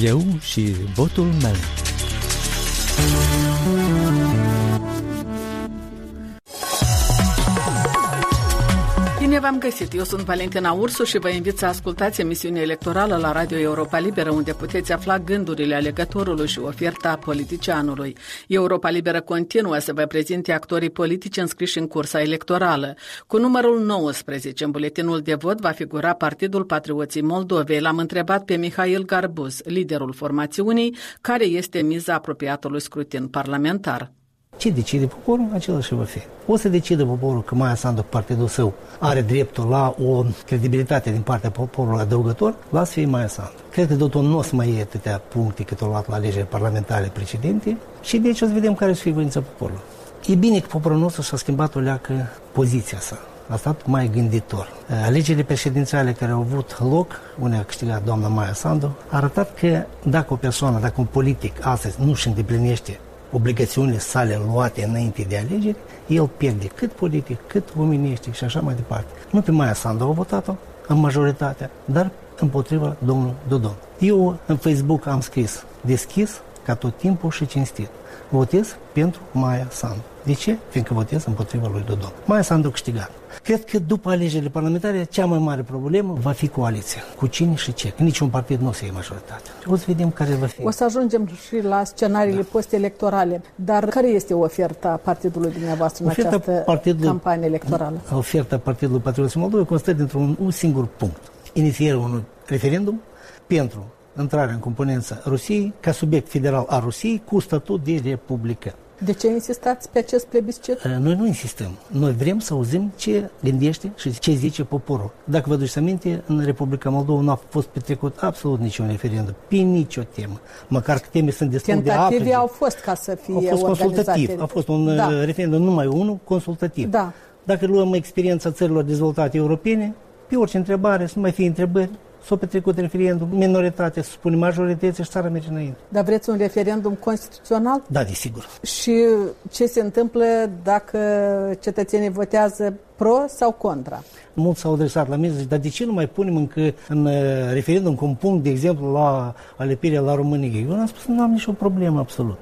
Eu și votul meu. V-am găsit! Eu sunt Valentina Ursu și vă invit să ascultați emisiunea electorală la Radio Europa Liberă, unde puteți afla gândurile alegătorului și oferta politicianului. Europa Liberă continuă să vă prezinte actorii politici înscriși în cursa electorală. Cu numărul 19 în buletinul de vot va figura Partidul Patrioții Moldovei. L-am întrebat pe Mihail Garbuz, liderul formațiunii, care este miza apropiatului scrutin parlamentar. Ce decide poporul, acela și va fi. O să decide poporul că Maia Sandu, partidul său, are dreptul la o credibilitate din partea poporului adăugător, lasă fie Maia Sandu. Cred că totul nu o să mai iei atâtea puncte cât o luat la alegeri parlamentare precedente și deci o să vedem care să fie voința poporului. E bine că poporul nostru și-a schimbat o leacă poziția sa a stat mai gânditor. Alegerile președințiale care au avut loc, unde a câștigat doamna Maia Sandu, a arătat că dacă o persoană, dacă un politic astăzi nu își îndeplinește obligațiunile sale luate înainte de alegeri, el pierde cât politic, cât omenește și așa mai departe. Nu pe Maia Sandu au votat-o în majoritatea, dar împotriva domnului Dodon. Eu în Facebook am scris deschis ca tot timpul și cinstit. Votez pentru Maia Sandu. De ce? Fiindcă votez împotriva lui Dodon. Maia Sandu câștigat. Cred că după alegerile parlamentare, cea mai mare problemă va fi coaliția. Cu cine și ce? Că niciun partid nu o să iei majoritate. O să vedem care va fi. O să ajungem și la scenariile da. post-electorale. Dar care este oferta partidului dumneavoastră în oferta această partidului, campanie electorală? Oferta Partidului Patrioții Moldovei constă dintr-un un singur punct. Inițierea unui referendum pentru intrarea în componența Rusiei ca subiect federal a Rusiei cu statut de republică. De ce insistați pe acest plebiscit? Eh, noi nu insistăm. Noi vrem să auzim ce gândește și ce zice poporul. Dacă vă duceți aminte, în Republica Moldova nu a fost petrecut absolut niciun referendum, pe nicio temă. Măcar că teme sunt destul Tentative de aprige. au fost ca să fie A fost consultativ. A fost un da. Eh, referendum numai unul, consultativ. Da. Dacă luăm experiența țărilor dezvoltate europene, pe orice întrebare, să nu mai fie întrebări, s-a petrecut referendum, minoritate, să spune majorități și țara merge înainte. Dar vreți un referendum constituțional? Da, desigur. Și ce se întâmplă dacă cetățenii votează pro sau contra? Mulți s-au adresat la mine, zic, dar de ce nu mai punem încă în uh, referendum cu un punct, de exemplu, la alepirea la România? Eu am spus, nu am nicio problemă absolut.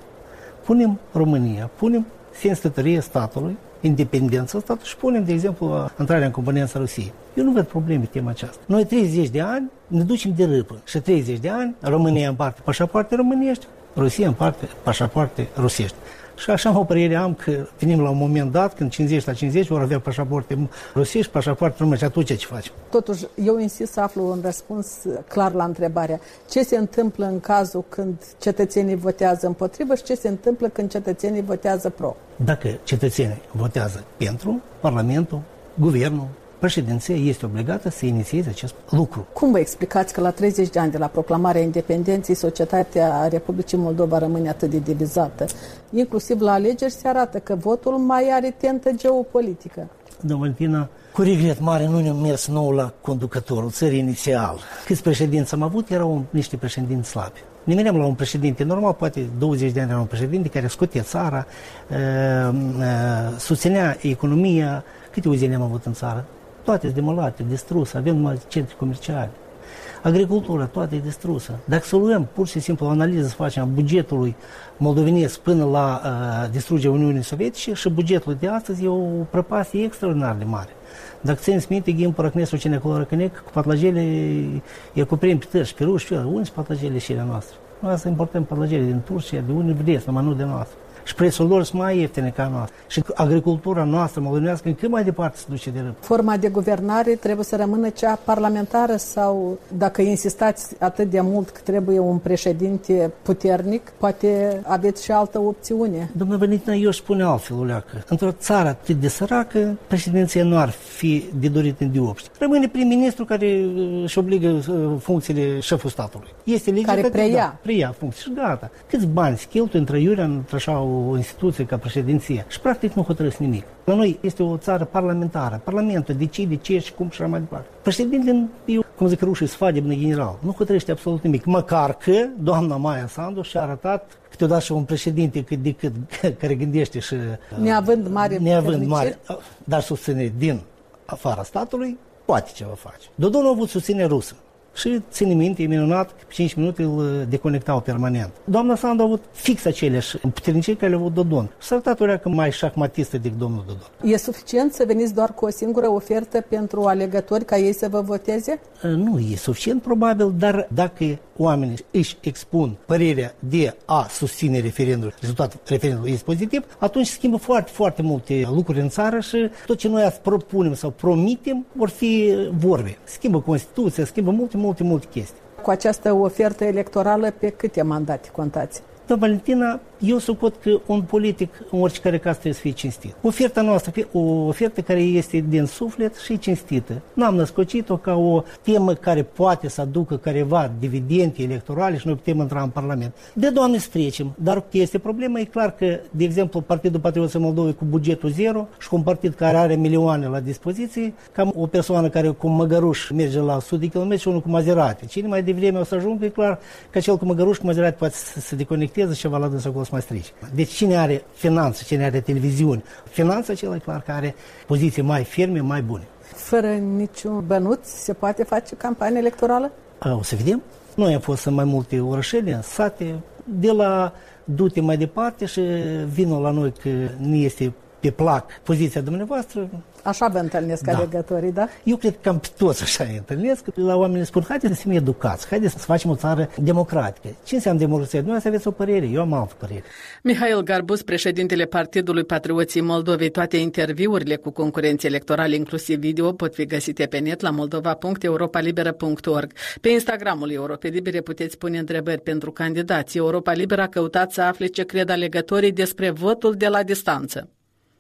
Punem România, punem sens statului, independența statului și punem, de exemplu, intrarea în componența Rusiei. Eu nu văd probleme tema aceasta. Noi 30 de ani ne ducem de râpă și 30 de ani România împarte pașapoarte românești, Rusia împarte pașapoarte rusești. Și așa o părere am că venim la un moment dat, când 50 la 50 vor avea pașapoarte rusești, pașapoarte românești. Atunci ce facem? Totuși, eu insist să aflu un răspuns clar la întrebarea. Ce se întâmplă în cazul când cetățenii votează împotrivă și ce se întâmplă când cetățenii votează pro? Dacă cetățenii votează pentru, Parlamentul, Guvernul, președinția este obligată să inițieze acest lucru. Cum vă explicați că la 30 de ani de la proclamarea independenței, societatea Republicii Moldova rămâne atât de divizată? Inclusiv la alegeri se arată că votul mai are tentă geopolitică. Domnul Valentina, cu regret mare nu ne-am mers nou la conducătorul țării inițial. Câți președinți am avut, erau niște președinți slabi. Ne veneam la un președinte normal, poate 20 de ani era un președinte care scotea țara, uh, uh, susținea economia. Câte uzine am avut în țară? Toate sunt demolate, distruse, avem numai centri comerciale. Agricultura, toată e distrusă. Dacă să luăm pur și simplu o analiză să facem a bugetului moldovenesc până la uh, distrugerea Uniunii Sovietice și bugetul de astăzi e o prăpastie extraordinar de mare. Dacă țineți minte, ghim părăcnesul cine acolo răcănec, cu patlagele e cuprim pe tăși, pe ruși, unde sunt patlagele și noastre? Noi să importăm patlagele din Turcia, de unde vedeți, numai nu de noastră și prețul lor sunt mai ieftine ca noastră. Și agricultura noastră moldovenească cât mai departe se duce de râp. Forma de guvernare trebuie să rămână cea parlamentară sau dacă insistați atât de mult că trebuie un președinte puternic, poate aveți și altă opțiune. Domnul Valentina, eu spune altfel, Uleacă. Într-o țară atât de săracă, președinția nu ar fi de dorit în diopște. Rămâne prim-ministru care uh, își obligă uh, funcțiile șeful statului. Este legea care preia. Da, preia funcții și gata. Câți bani se cheltuie între iurea, între așa o instituție ca președinție și practic nu hotărăsc nimic. La noi este o țară parlamentară. Parlamentul decide ce și cum și așa mai departe. Președintele, eu, cum zic rușii, sfadebnă general, nu hotărăște absolut nimic. Măcar că doamna Maia Sandu și-a arătat câteodată și un președinte cât de cât care gândește și... Neavând mare Neavând mare, dar susține din afara statului, poate ceva face. Dodon a avut susține rusă. Și ține minte, e minunat, 5 minute îl deconectau permanent. Doamna Sandu a avut fix aceleași puternicii care le-au avut Dodon. S-a arătat că mai șahmatistă decât domnul Dodon. E suficient să veniți doar cu o singură ofertă pentru alegători ca ei să vă voteze? Nu e suficient probabil, dar dacă oamenii își expun părerea de a susține referendul, rezultatul referendului este pozitiv, atunci schimbă foarte, foarte multe lucruri în țară și tot ce noi azi propunem sau promitem vor fi vorbe. Schimbă Constituția, schimbă multe, multe, multe chestii. Cu această ofertă electorală, pe câte mandate contați? Dar Valentina, eu suport că un politic în oricare caz trebuie să fie cinstit. Oferta noastră, o ofertă care este din suflet și cinstită. N-am născocit-o ca o temă care poate să aducă careva dividende electorale și noi putem intra în Parlament. De Doamne să trecem, dar este problema, e clar că, de exemplu, Partidul Patrioții Moldovei cu bugetul zero și cu un partid care are milioane la dispoziție, cam o persoană care cu măgăruș merge la 100 de km și unul cu Maserati. Cine mai devreme o să ajungă, e clar că cel cu măgăruș cu Maserati poate să se deconecteze și va la dânsa acolo să mai strici. Deci cine are finanță, cine are televiziuni, finanța acela e clar că are poziții mai ferme, mai bune. Fără niciun bănuț se poate face campanie electorală? O să vedem. Noi am fost în mai multe orășele, în sate, de la du-te mai departe și vină la noi că nu este pe plac poziția dumneavoastră, Așa vă întâlnesc da. alegătorii, da? Eu cred că cam toți așa îi întâlnesc. La oameni spun, haideți să fim educați, haideți să facem o țară democratică. Ce înseamnă democrație? Noi să aveți o părere, eu am altă părere. Mihail Garbus, președintele Partidului Patrioții Moldovei, toate interviurile cu concurenții electorali, inclusiv video, pot fi găsite pe net la moldova.europalibera.org. Pe Instagramul Europei Libere puteți pune întrebări pentru candidații. Europa Liberă a căutat să afle ce cred alegătorii despre votul de la distanță.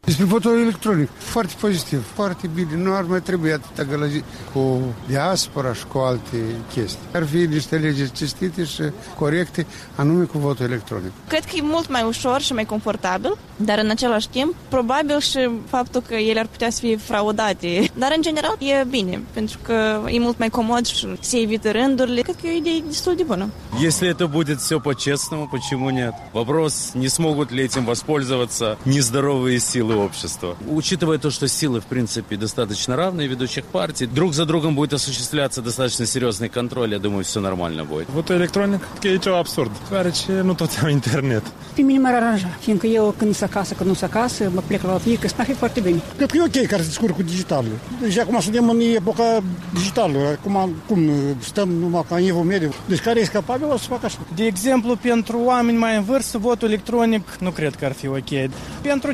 Despre votul electronic, foarte pozitiv, foarte bine. Nu ar mai trebui atâta gălăzi cu diaspora și cu alte chestii. Ar fi niște legi cestite și corecte, anume cu votul electronic. Cred că e mult mai ușor și mai confortabil, dar în același timp, probabil și faptul că ele ar putea să fie fraudate. Dar, în general, e bine, pentru că e mult mai comod și se evită rândurile. Cred că e o idee destul de bună. Если это будет все по-честному, почему нет? Вопрос, не смогут ли этим воспользоваться нездоровые силы нужды общества. Учитывая то, что силы, в принципе, достаточно равные ведущих партий, друг за другом будет осуществляться достаточно серьезный контроль, я думаю, все нормально будет. Вот электроник, это абсурд. Товарищи, ну тут интернет. Ты меня мараража. Финка ела канисакаса, канусакаса, маплекала фика, спахи фортибени. Я пью окей, кажется, сколько дигитальную. Ну, я кумасу демони эпока дигитальную, а кума кум, стем, ну, мака, не в умели. Deci care e capabil, o să fac așa. De exemplu, pentru oameni mai în vârstă, votul electronic nu cred că ar fi ok. Pentru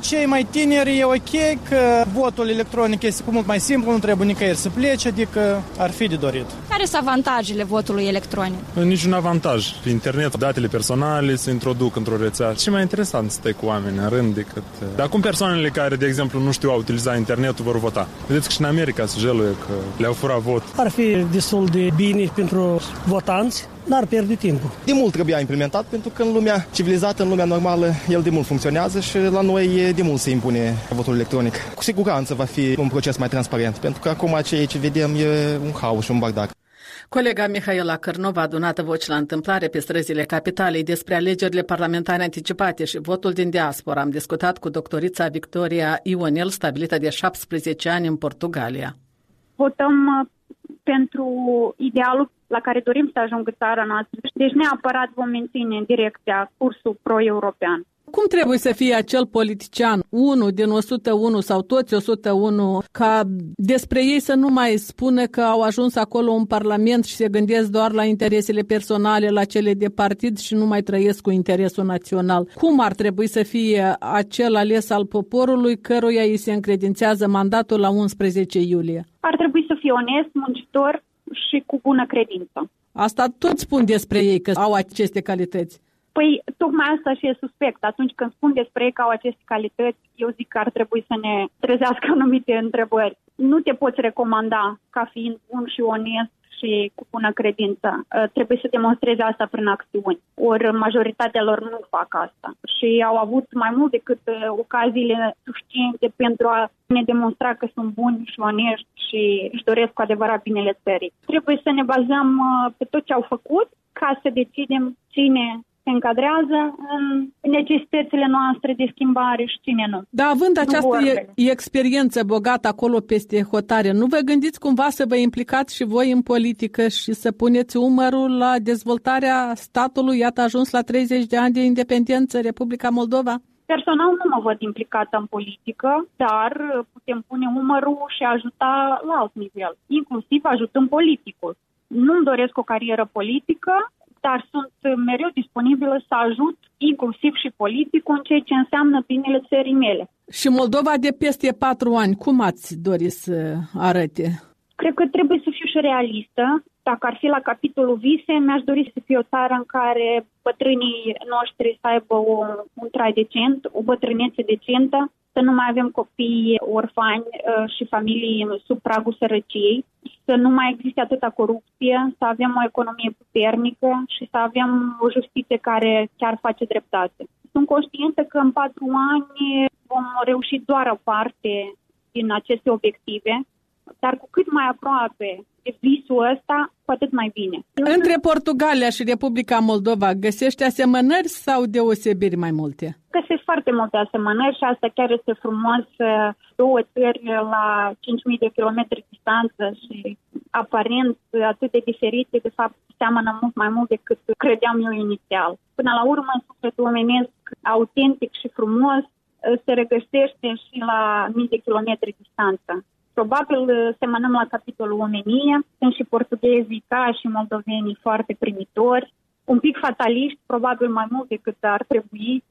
e ok că votul electronic este cu mult mai simplu, nu trebuie nicăieri să plece, adică ar fi de dorit. Care sunt avantajele votului electronic? Niciun avantaj. Internet, datele personale se introduc într-o rețea. Ce mai interesant să stai cu oameni în rând decât... Dar acum persoanele care, de exemplu, nu știu a utiliza internetul vor vota. Vedeți că și în America se jeluie că le-au furat vot. Ar fi destul de bine pentru votanți, n-ar pierde timpul. De mult trebuia implementat pentru că în lumea civilizată, în lumea normală, el de mult funcționează și la noi de mult se impune votul electronic. Cu siguranță va fi un proces mai transparent, pentru că acum ceea ce vedem e un haos și un bardac. Colega Mihaela Cărnova a adunat voci la întâmplare pe străzile capitalei despre alegerile parlamentare anticipate și votul din diaspora. Am discutat cu doctorița Victoria Ionel, stabilită de 17 ani în Portugalia. Votăm pentru idealul la care dorim să ajungă țara noastră. Deci neapărat vom menține în direcția cursul pro-european. Cum trebuie să fie acel politician, unul din 101 sau toți 101, ca despre ei să nu mai spună că au ajuns acolo în Parlament și se gândesc doar la interesele personale, la cele de partid și nu mai trăiesc cu interesul național? Cum ar trebui să fie acel ales al poporului căruia îi se încredințează mandatul la 11 iulie? Ar trebui să fie onest, muncitor și cu bună credință. Asta tot spun despre ei că au aceste calități. Păi, tocmai asta și e suspect. Atunci când spun despre ei că au aceste calități, eu zic că ar trebui să ne trezească anumite întrebări. Nu te poți recomanda ca fiind bun și onest și cu bună credință. Trebuie să demonstrezi asta prin acțiuni. Ori majoritatea lor nu fac asta. Și au avut mai mult decât ocaziile suficiente pentru a ne demonstra că sunt buni și onești și își doresc cu adevărat binele țării. Trebuie să ne bazăm pe tot ce au făcut ca să decidem cine se încadrează în necesitățile noastre de schimbare și cine nu. Da, având Nu această oricele. e- experiență bogată acolo peste hotare, nu vă gândiți cumva să vă implicați și voi în politică și să puneți umărul la dezvoltarea statului? Iată, a ajuns la 30 de ani de independență Republica Moldova? Personal nu mă văd implicată în politică, dar putem pune umărul și ajuta la alt nivel, inclusiv ajutând politicul. Nu-mi doresc o carieră politică, dar sunt mereu disponibilă să ajut inclusiv și politicul în ceea ce înseamnă binele țării mele. Și Moldova de peste patru ani, cum ați dori să arate? Cred că trebuie să fiu și realistă. Dacă ar fi la capitolul vise, mi-aș dori să fie o țară în care bătrânii noștri să aibă un, un trai decent, o bătrânețe decentă, să nu mai avem copii orfani uh, și familii sub pragul sărăciei, să nu mai existe atâta corupție, să avem o economie puternică și să avem o justiție care chiar face dreptate. Sunt conștientă că în patru ani vom reuși doar o parte din aceste obiective, dar cu cât mai aproape de visul ăsta, cu atât mai bine. Între Portugalia și Republica Moldova găsești asemănări sau deosebiri mai multe? Găsesc foarte multe asemănări și asta chiar este frumos. uh, Două țări la 5.000 de kilometri distanță și aparent atât de diferite, de fapt seamănă mult mai mult decât credeam eu inițial. Până la urmă, sufletul omenesc autentic și frumos uh, se regăsește și la mii de kilometri distanță. Probabil uh, semănăm la capitolul omenie, sunt și portughezii ca și moldovenii foarte primitori, un pic fataliști, probabil mai mult decât ar trebui,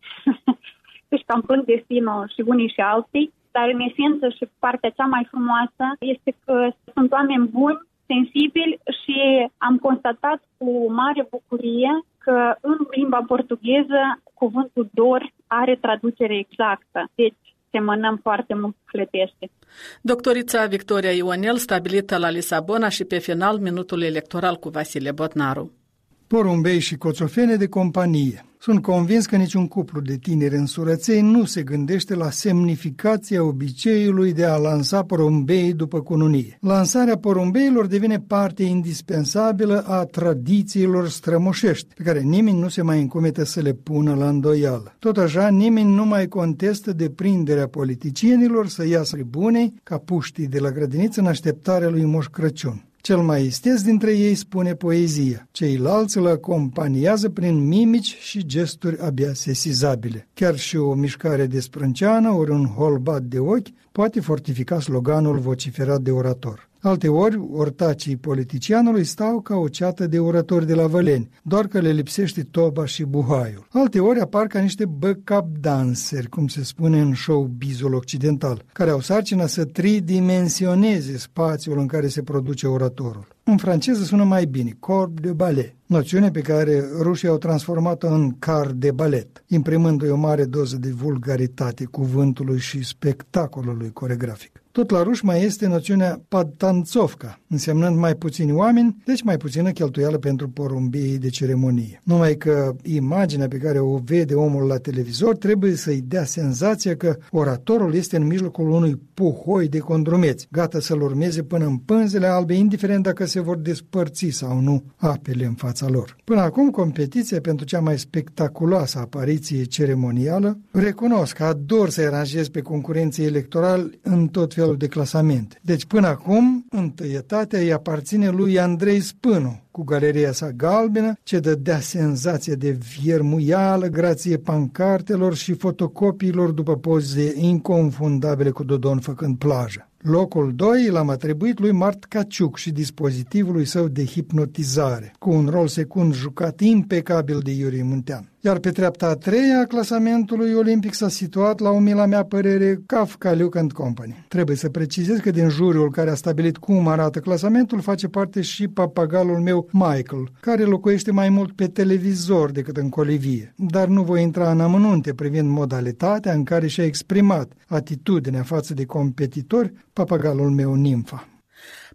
își cam plâng destinul și unii și alții, dar în esență și partea cea mai frumoasă este că sunt oameni buni, sensibili și am constatat cu mare bucurie că în limba portugheză cuvântul dor are traducere exactă. Deci semănăm foarte mult clătește. Doctorița Victoria Ionel, stabilită la Lisabona și pe final minutul electoral cu Vasile Botnaru. Porumbei și coțofene de companie. Sunt convins că niciun cuplu de tineri însurăței nu se gândește la semnificația obiceiului de a lansa porumbei după cununie. Lansarea porumbeilor devine parte indispensabilă a tradițiilor strămoșești, pe care nimeni nu se mai încumetă să le pună la îndoială. Tot așa, nimeni nu mai contestă deprinderea politicienilor să iasă bunei ca puștii de la grădiniță în așteptarea lui Moș Crăciun. Cel mai isteț dintre ei spune poezia, ceilalți îl acompaniază prin mimici și gesturi abia sesizabile. Chiar și o mișcare de sprânceană ori un holbat de ochi poate fortifica sloganul vociferat de orator. Alteori, ortacii politicianului stau ca o ceată de oratori de la Văleni, doar că le lipsește toba și buhaiul. Alteori apar ca niște backup danseri, cum se spune în show-bizul occidental, care au sarcina să tridimensioneze spațiul în care se produce oratorul. În franceză sună mai bine, corp de ballet, noțiune pe care rușii au transformat-o în car de balet, imprimându-i o mare doză de vulgaritate cuvântului și spectacolului coregrafic. Tot la ruși mai este noțiunea padtanțovca, însemnând mai puțini oameni, deci mai puțină cheltuială pentru porumbii de ceremonie. Numai că imaginea pe care o vede omul la televizor trebuie să-i dea senzația că oratorul este în mijlocul unui puhoi de condrumeți, gata să-l urmeze până în pânzele albe, indiferent dacă se vor despărți sau nu apele în fața lor. Până acum, competiția pentru cea mai spectaculoasă apariție ceremonială, recunosc că ador să aranjez pe concurenții electorali în tot felul de clasamente. Deci până acum, întâietatea îi aparține lui Andrei Spânu, cu galeria sa galbenă, ce dădea senzație de viermuială grație pancartelor și fotocopiilor după poze inconfundabile cu Dodon făcând plajă. Locul 2 l-am atribuit lui Mart Caciuc și dispozitivului său de hipnotizare, cu un rol secund jucat impecabil de Iurie Muntean. Iar pe treapta a treia a clasamentului olimpic s-a situat la umila mea părere Kafka Luke and Company. Trebuie să precizez că din juriul care a stabilit cum arată clasamentul face parte și papagalul meu Michael, care locuiește mai mult pe televizor decât în colivie. Dar nu voi intra în amănunte privind modalitatea în care și-a exprimat atitudinea față de competitori papagalul meu Nimfa.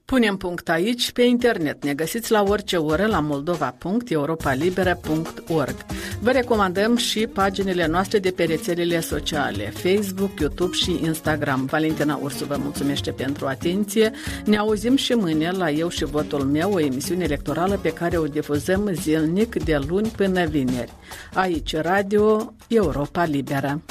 Punem punct aici pe internet. Ne găsiți la orice oră la moldova.europalibera.org. Vă recomandăm și paginile noastre de pe rețelele sociale, Facebook, YouTube și Instagram. Valentina Ursu vă mulțumește pentru atenție. Ne auzim și mâine la Eu și Votul meu, o emisiune electorală pe care o difuzăm zilnic de luni până vineri. Aici, Radio Europa Liberă.